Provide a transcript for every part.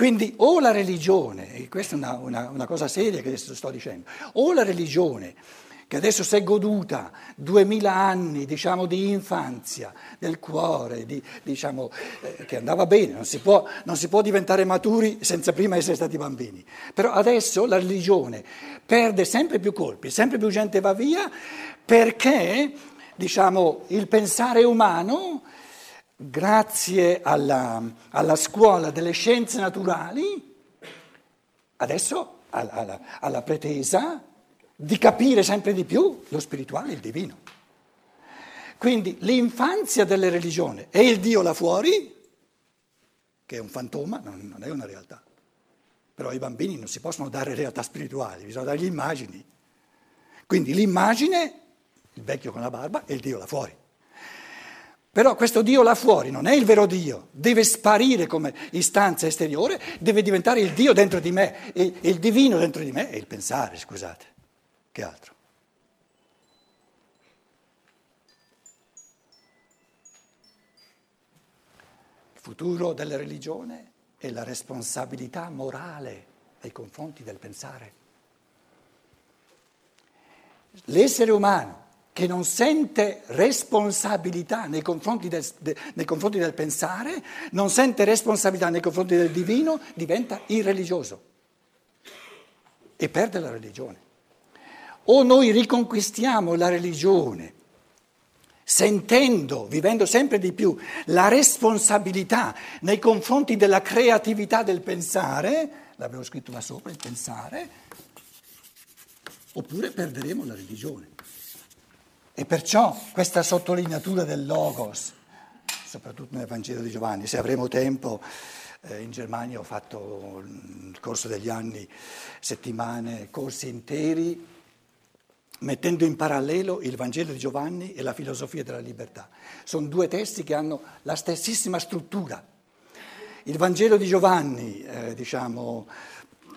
Quindi o la religione, e questa è una, una, una cosa seria che adesso sto dicendo, o la religione che adesso si è goduta duemila anni diciamo, di infanzia del cuore, di, diciamo, eh, che andava bene, non si, può, non si, può, diventare maturi senza prima essere stati bambini. Però adesso la religione perde sempre più colpi, sempre più gente va via perché diciamo, il pensare umano, grazie alla, alla scuola delle scienze naturali, adesso ha alla, alla pretesa di capire sempre di più lo spirituale e il divino. Quindi l'infanzia delle religioni e il Dio là fuori, che è un fantoma, non, è una realtà. Però ai bambini non si possono dare realtà spirituali, bisogna dargli immagini. Quindi l'immagine, il vecchio con la barba, e il Dio là fuori. Però questo Dio là fuori non è il vero Dio, deve sparire come istanza esteriore, deve diventare il Dio dentro di me, e il divino dentro di me è il pensare, scusate. Che altro? Il futuro della religione è la responsabilità morale nei confronti del pensare. L'essere umano che non sente responsabilità nei confronti, del, de, nei confronti del pensare, non sente responsabilità nei confronti del divino, diventa irreligioso e perde la religione. O noi riconquistiamo la religione sentendo, vivendo sempre di più, la responsabilità nei confronti della creatività del pensare, l'avevo scritto là sopra, il pensare, oppure perderemo la religione. E perciò questa sottolineatura del logos, soprattutto nel Vangelo di Giovanni, se avremo tempo, eh, in Germania ho fatto nel corso degli anni settimane, corsi interi mettendo in parallelo il Vangelo di Giovanni e la filosofia della libertà. Sono due testi che hanno la stessissima struttura. Il Vangelo di Giovanni, eh, diciamo,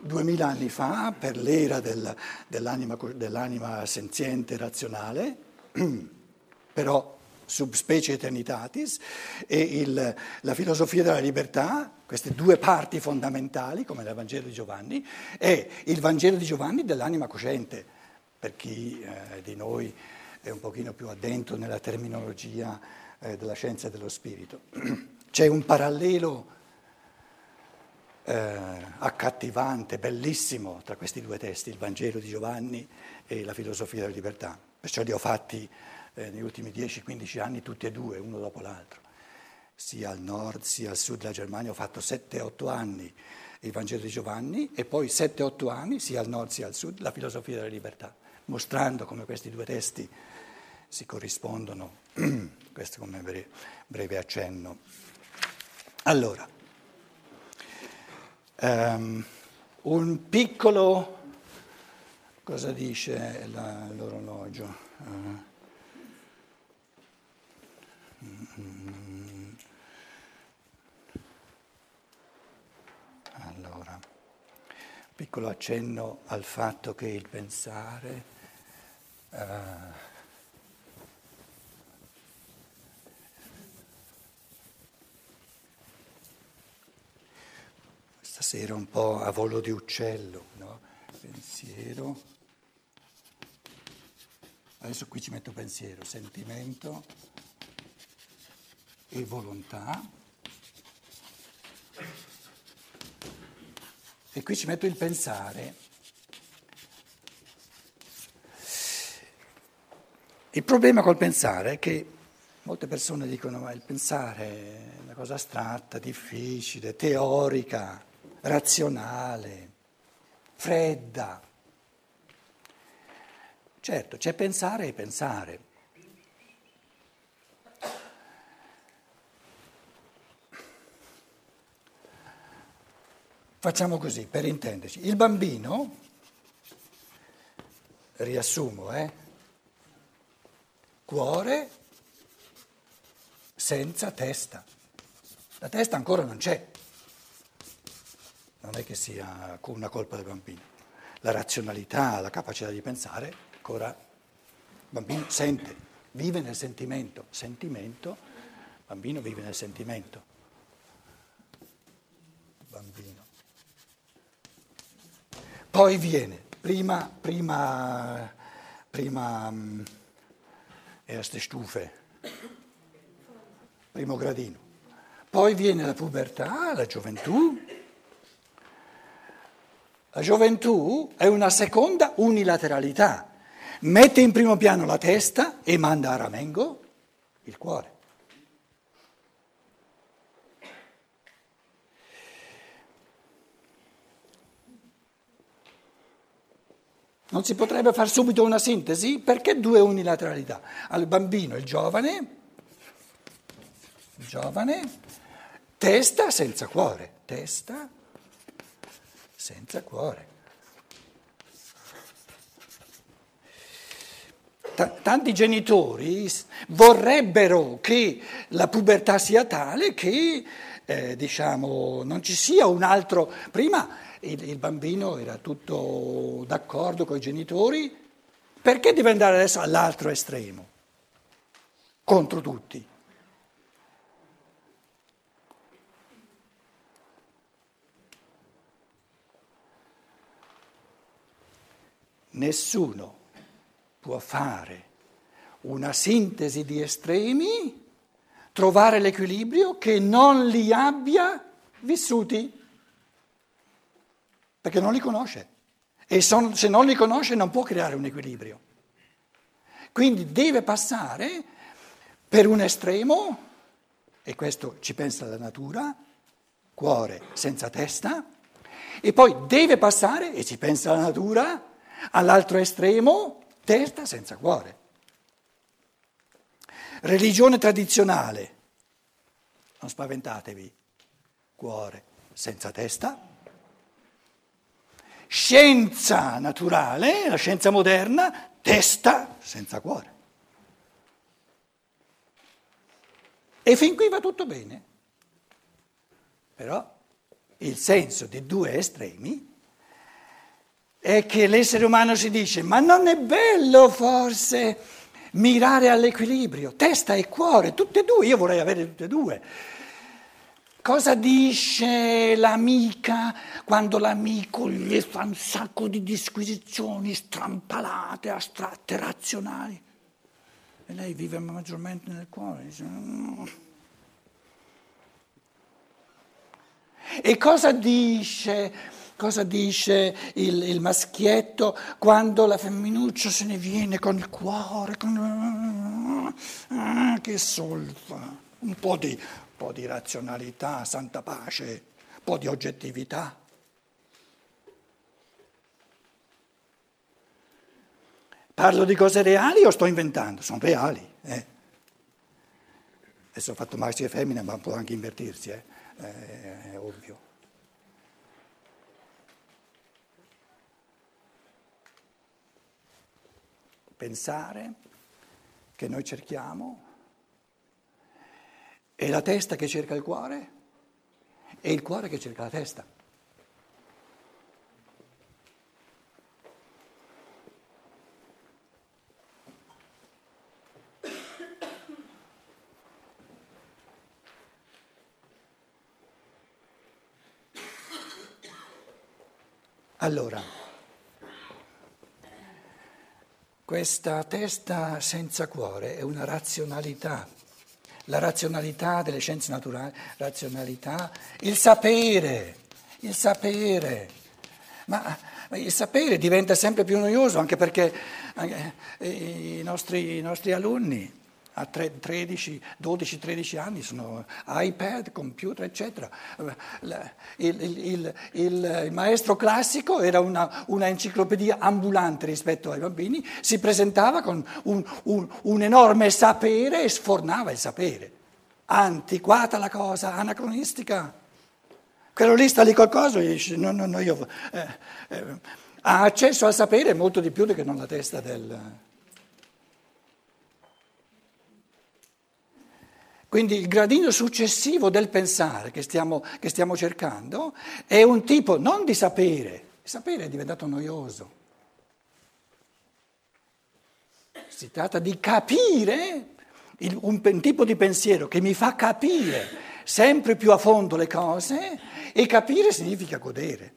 duemila anni fa, per l'era del, dell'anima, dell'anima senziente razionale, però subspecie eternitatis, e il, la filosofia della libertà, queste due parti fondamentali, come nel Vangelo di Giovanni, è il Vangelo di Giovanni dell'anima cosciente per chi eh, di noi è un pochino più addentro nella terminologia eh, della scienza dello spirito. C'è un parallelo eh, accattivante, bellissimo tra questi due testi, il Vangelo di Giovanni e la filosofia della libertà. Perciò li ho fatti eh, negli ultimi 10-15 anni tutti e due, uno dopo l'altro. Sia al nord sia al sud della Germania ho fatto 7-8 anni il Vangelo di Giovanni e poi 7-8 anni sia al nord sia al sud la filosofia della libertà mostrando come questi due testi si corrispondono. Questo come breve accenno. Allora, um, un piccolo... Cosa dice la, l'orologio? Uh, allora, piccolo accenno al fatto che il pensare Uh, stasera un po' a volo di uccello, no? Pensiero. Adesso qui ci metto pensiero, sentimento e volontà. E qui ci metto il pensare. Il problema col pensare è che molte persone dicono che il pensare è una cosa astratta, difficile, teorica, razionale, fredda. Certo, c'è pensare e pensare. Facciamo così, per intenderci. Il bambino, riassumo, eh? cuore senza testa. La testa ancora non c'è, non è che sia una colpa del bambino. La razionalità, la capacità di pensare, ancora il bambino sente, vive nel sentimento. Sentimento, il bambino vive nel sentimento. Bambino. poi viene, prima, prima, prima um, erste Stufe, primo gradino, poi viene la pubertà, la gioventù. La gioventù è una seconda unilateralità, mette in primo piano la testa e manda a ramengo il cuore. Non si potrebbe fare subito una sintesi? Perché due unilateralità? Al bambino, il giovane, il giovane, testa senza cuore, testa senza cuore. tanti genitori vorrebbero che la pubertà sia tale che eh, diciamo, non ci sia un altro. Prima il, il bambino era tutto d'accordo con i genitori, perché deve andare adesso all'altro estremo? Contro tutti. Nessuno può fare una sintesi di estremi, trovare l'equilibrio che non li abbia vissuti, perché non li conosce. E son, se non li conosce non può creare un equilibrio. Quindi deve passare per un estremo, e questo ci pensa la natura, cuore senza testa, e poi deve passare, e ci pensa la natura, all'altro estremo, testa senza cuore. Religione tradizionale, non spaventatevi, cuore senza testa. Scienza naturale, la scienza moderna, testa senza cuore. E fin qui va tutto bene. Però il senso di due estremi è che l'essere umano si dice, ma non è bello forse mirare all'equilibrio, testa e cuore, tutte e due, io vorrei avere tutte e due. Cosa dice l'amica quando l'amico gli fa un sacco di disquisizioni strampalate, astratte, razionali? E lei vive maggiormente nel cuore. Dice, mm. E cosa dice? Cosa dice il, il, maschietto quando la femminuccia se ne viene con il cuore, con... Ah, che solfa, un po, di, un po' di razionalità, santa pace, un po' di oggettività. Parlo di cose reali o sto inventando? Sono reali. Eh. Adesso ho fatto maschi e femmine, ma può anche invertirsi, eh. Eh, è ovvio. Pensare che noi cerchiamo, è la testa che cerca il cuore e il cuore che cerca la testa. Allora, Questa testa senza cuore è una razionalità, la razionalità delle scienze naturali, razionalità, il sapere, il sapere. Ma il sapere diventa sempre più noioso anche perché eh, i nostri, i nostri alunni a 13, 12, 13 anni sono iPad, computer, eccetera. Il, il, il, il maestro classico era una, una, enciclopedia ambulante rispetto ai bambini, si presentava con un, un, un enorme sapere e sfornava il sapere. Antiquata la cosa, anacronistica. Quello lì sta lì qualcosa e dice no, no, no, io... Eh, eh, ha accesso al sapere molto di più che non la testa del... Quindi il gradino successivo del pensare che stiamo, che stiamo cercando è un tipo non di sapere, sapere è diventato noioso. Si tratta di capire il, un, un tipo di pensiero che mi fa capire sempre più a fondo le cose e capire significa godere.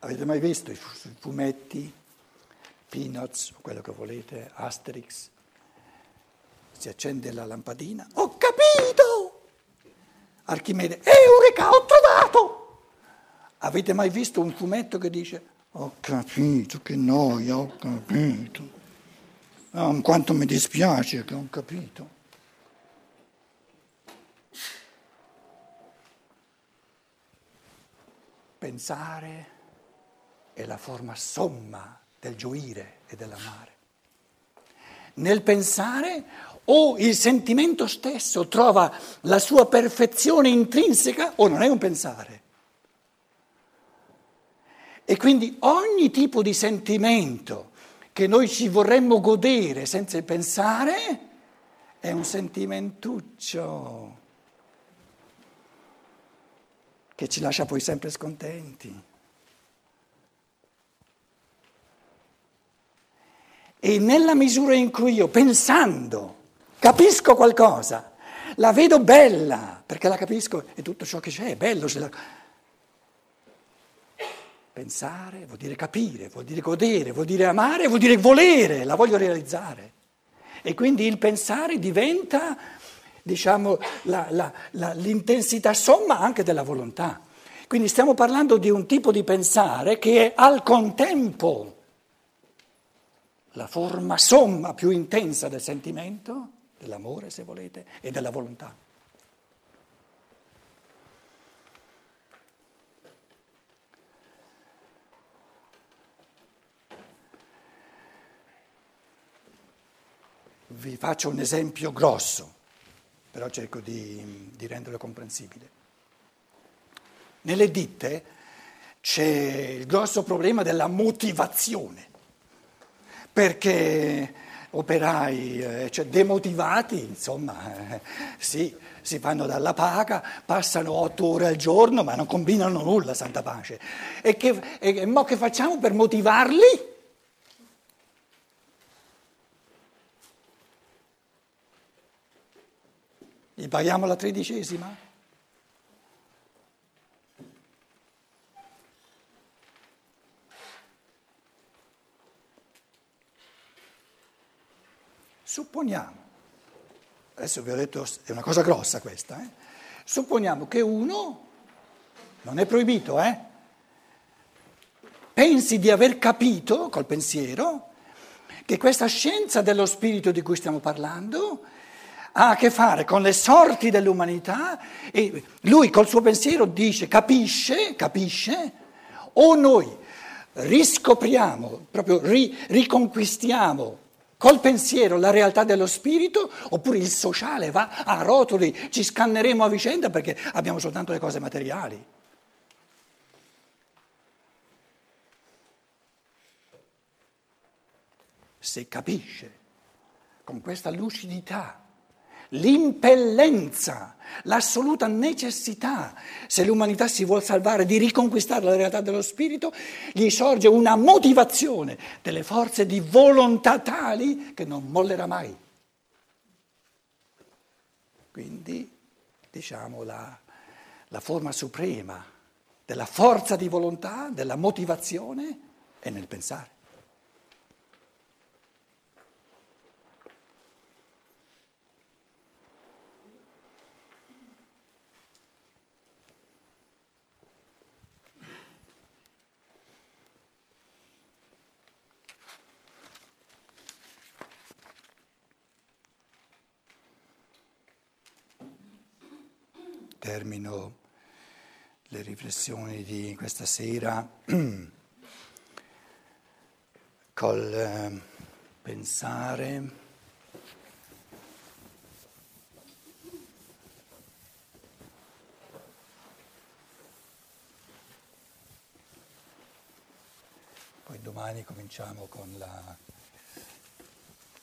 Avete mai visto i fumetti, Peanuts, quello che volete, Asterix? Si accende la lampadina. Ho capito! Archimede, Eureka, ho trovato! Avete mai visto un fumetto che dice ho capito, che noia, ho capito. Oh, quanto mi dispiace che ho capito. Pensare è la forma somma del gioire e dell'amare. Nel pensare o il sentimento stesso trova la sua perfezione intrinseca o non è un pensare. E quindi ogni tipo di sentimento che noi ci vorremmo godere senza pensare è un sentimentuccio che ci lascia poi sempre scontenti. E nella misura in cui io, pensando, capisco qualcosa, la vedo bella, perché la capisco e tutto ciò che c'è è bello. La... Pensare vuol dire capire, vuol dire godere, vuol dire amare, vuol dire volere, la voglio realizzare. E quindi il pensare diventa, diciamo, la, la, l'intensità somma anche della volontà. Quindi stiamo parlando di un tipo di pensare che è al contempo la forma somma più intensa del sentimento, dell'amore se volete, e della volontà. Vi faccio un esempio grosso, però cerco di, di renderlo comprensibile. Nelle ditte c'è il grosso problema della motivazione perché operai eh, cioè demotivati, insomma, eh, sì, si fanno dalla paga, passano otto ore al giorno ma non combinano nulla, santa pace. E che, e, e mo che facciamo per motivarli? Gli paghiamo la tredicesima? Supponiamo, adesso vi ho detto, è una cosa grossa questa, eh? supponiamo che uno, non è proibito, eh? pensi di aver capito col pensiero che questa scienza dello spirito di cui stiamo parlando ha a che fare con le sorti dell'umanità e lui col suo pensiero dice, capisce, capisce, o noi riscopriamo, proprio ri, riconquistiamo col pensiero la realtà dello spirito oppure il sociale va a rotoli, ci scanneremo a vicenda perché abbiamo soltanto le cose materiali. Se capisce con questa lucidità l'impellenza, l'assoluta necessità, se l'umanità si vuole salvare, di riconquistare la realtà dello spirito, gli sorge una motivazione delle forze di volontà tali che non mollerà mai. Quindi, diciamo, la, la forma suprema della forza di volontà, della motivazione, è nel pensare. Termino le riflessioni di questa sera col eh, pensare poi domani cominciamo con la,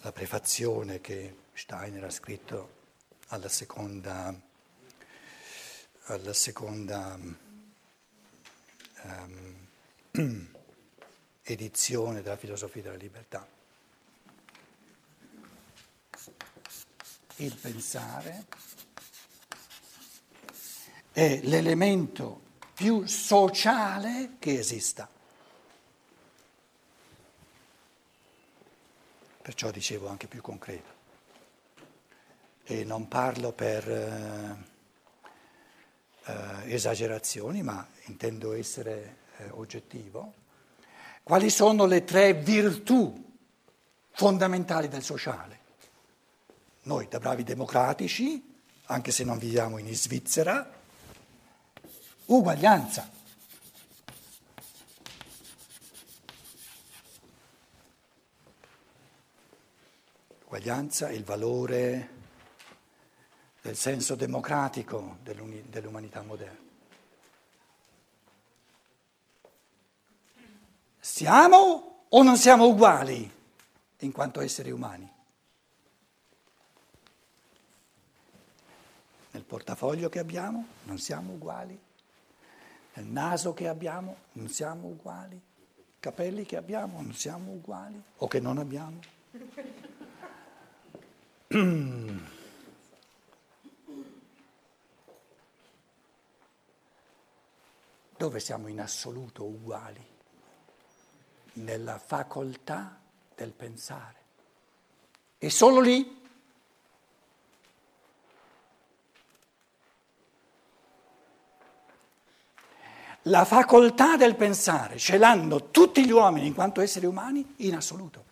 la prefazione che Steiner ha scritto alla seconda alla seconda um, edizione della filosofia della libertà. Il pensare è l'elemento più sociale che esista. Perciò dicevo anche più concreto. E non parlo per... Eh, eh, esagerazioni, ma intendo essere eh, oggettivo. Quali sono le tre virtù fondamentali del sociale? Noi da bravi democratici, anche se non viviamo in Svizzera, uguaglianza. Uguaglianza il valore del senso democratico dell'umanità moderna. Siamo o non siamo uguali in quanto esseri umani? Nel portafoglio che abbiamo non siamo uguali, nel naso che abbiamo non siamo uguali, i capelli che abbiamo non siamo uguali o che non abbiamo. Dove siamo in assoluto uguali? Nella facoltà del pensare. E solo lì La facoltà del pensare ce l'hanno tutti gli uomini in quanto esseri umani in assoluto.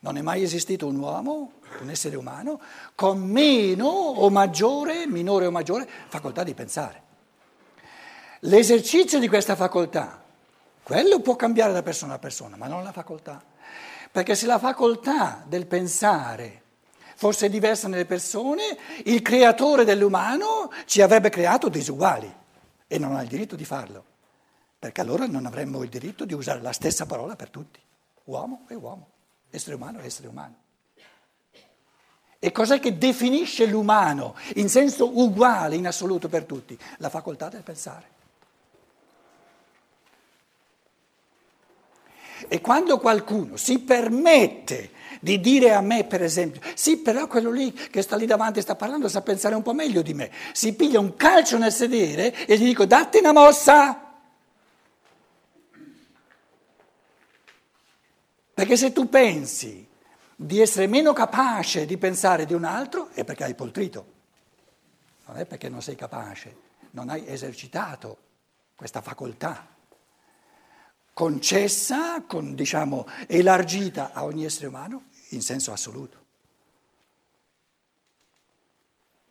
Non è mai esistito un uomo, un essere umano, con meno o maggiore, minore o maggiore facoltà di pensare. L'esercizio di questa facoltà, quello può cambiare da persona a persona, ma non la facoltà. Perché se la facoltà del pensare fosse diversa nelle persone, il creatore dell'umano ci avrebbe creato disuguali e non ha il diritto di farlo, perché allora non avremmo il diritto di usare la stessa parola per tutti, uomo e uomo, essere umano e essere umano. E cos'è che definisce l'umano in senso uguale, in assoluto per tutti? La facoltà del pensare. E quando qualcuno si permette di dire a me, per esempio, sì, però quello lì che sta lì davanti sta parlando sa pensare un po' meglio di me, si piglia un calcio nel sedere e gli dico datti una mossa. Perché se tu pensi di essere meno capace di pensare di un altro è perché hai poltrito, non è perché non sei capace, non hai esercitato questa facoltà concessa, con, diciamo, elargita a ogni essere umano in senso assoluto.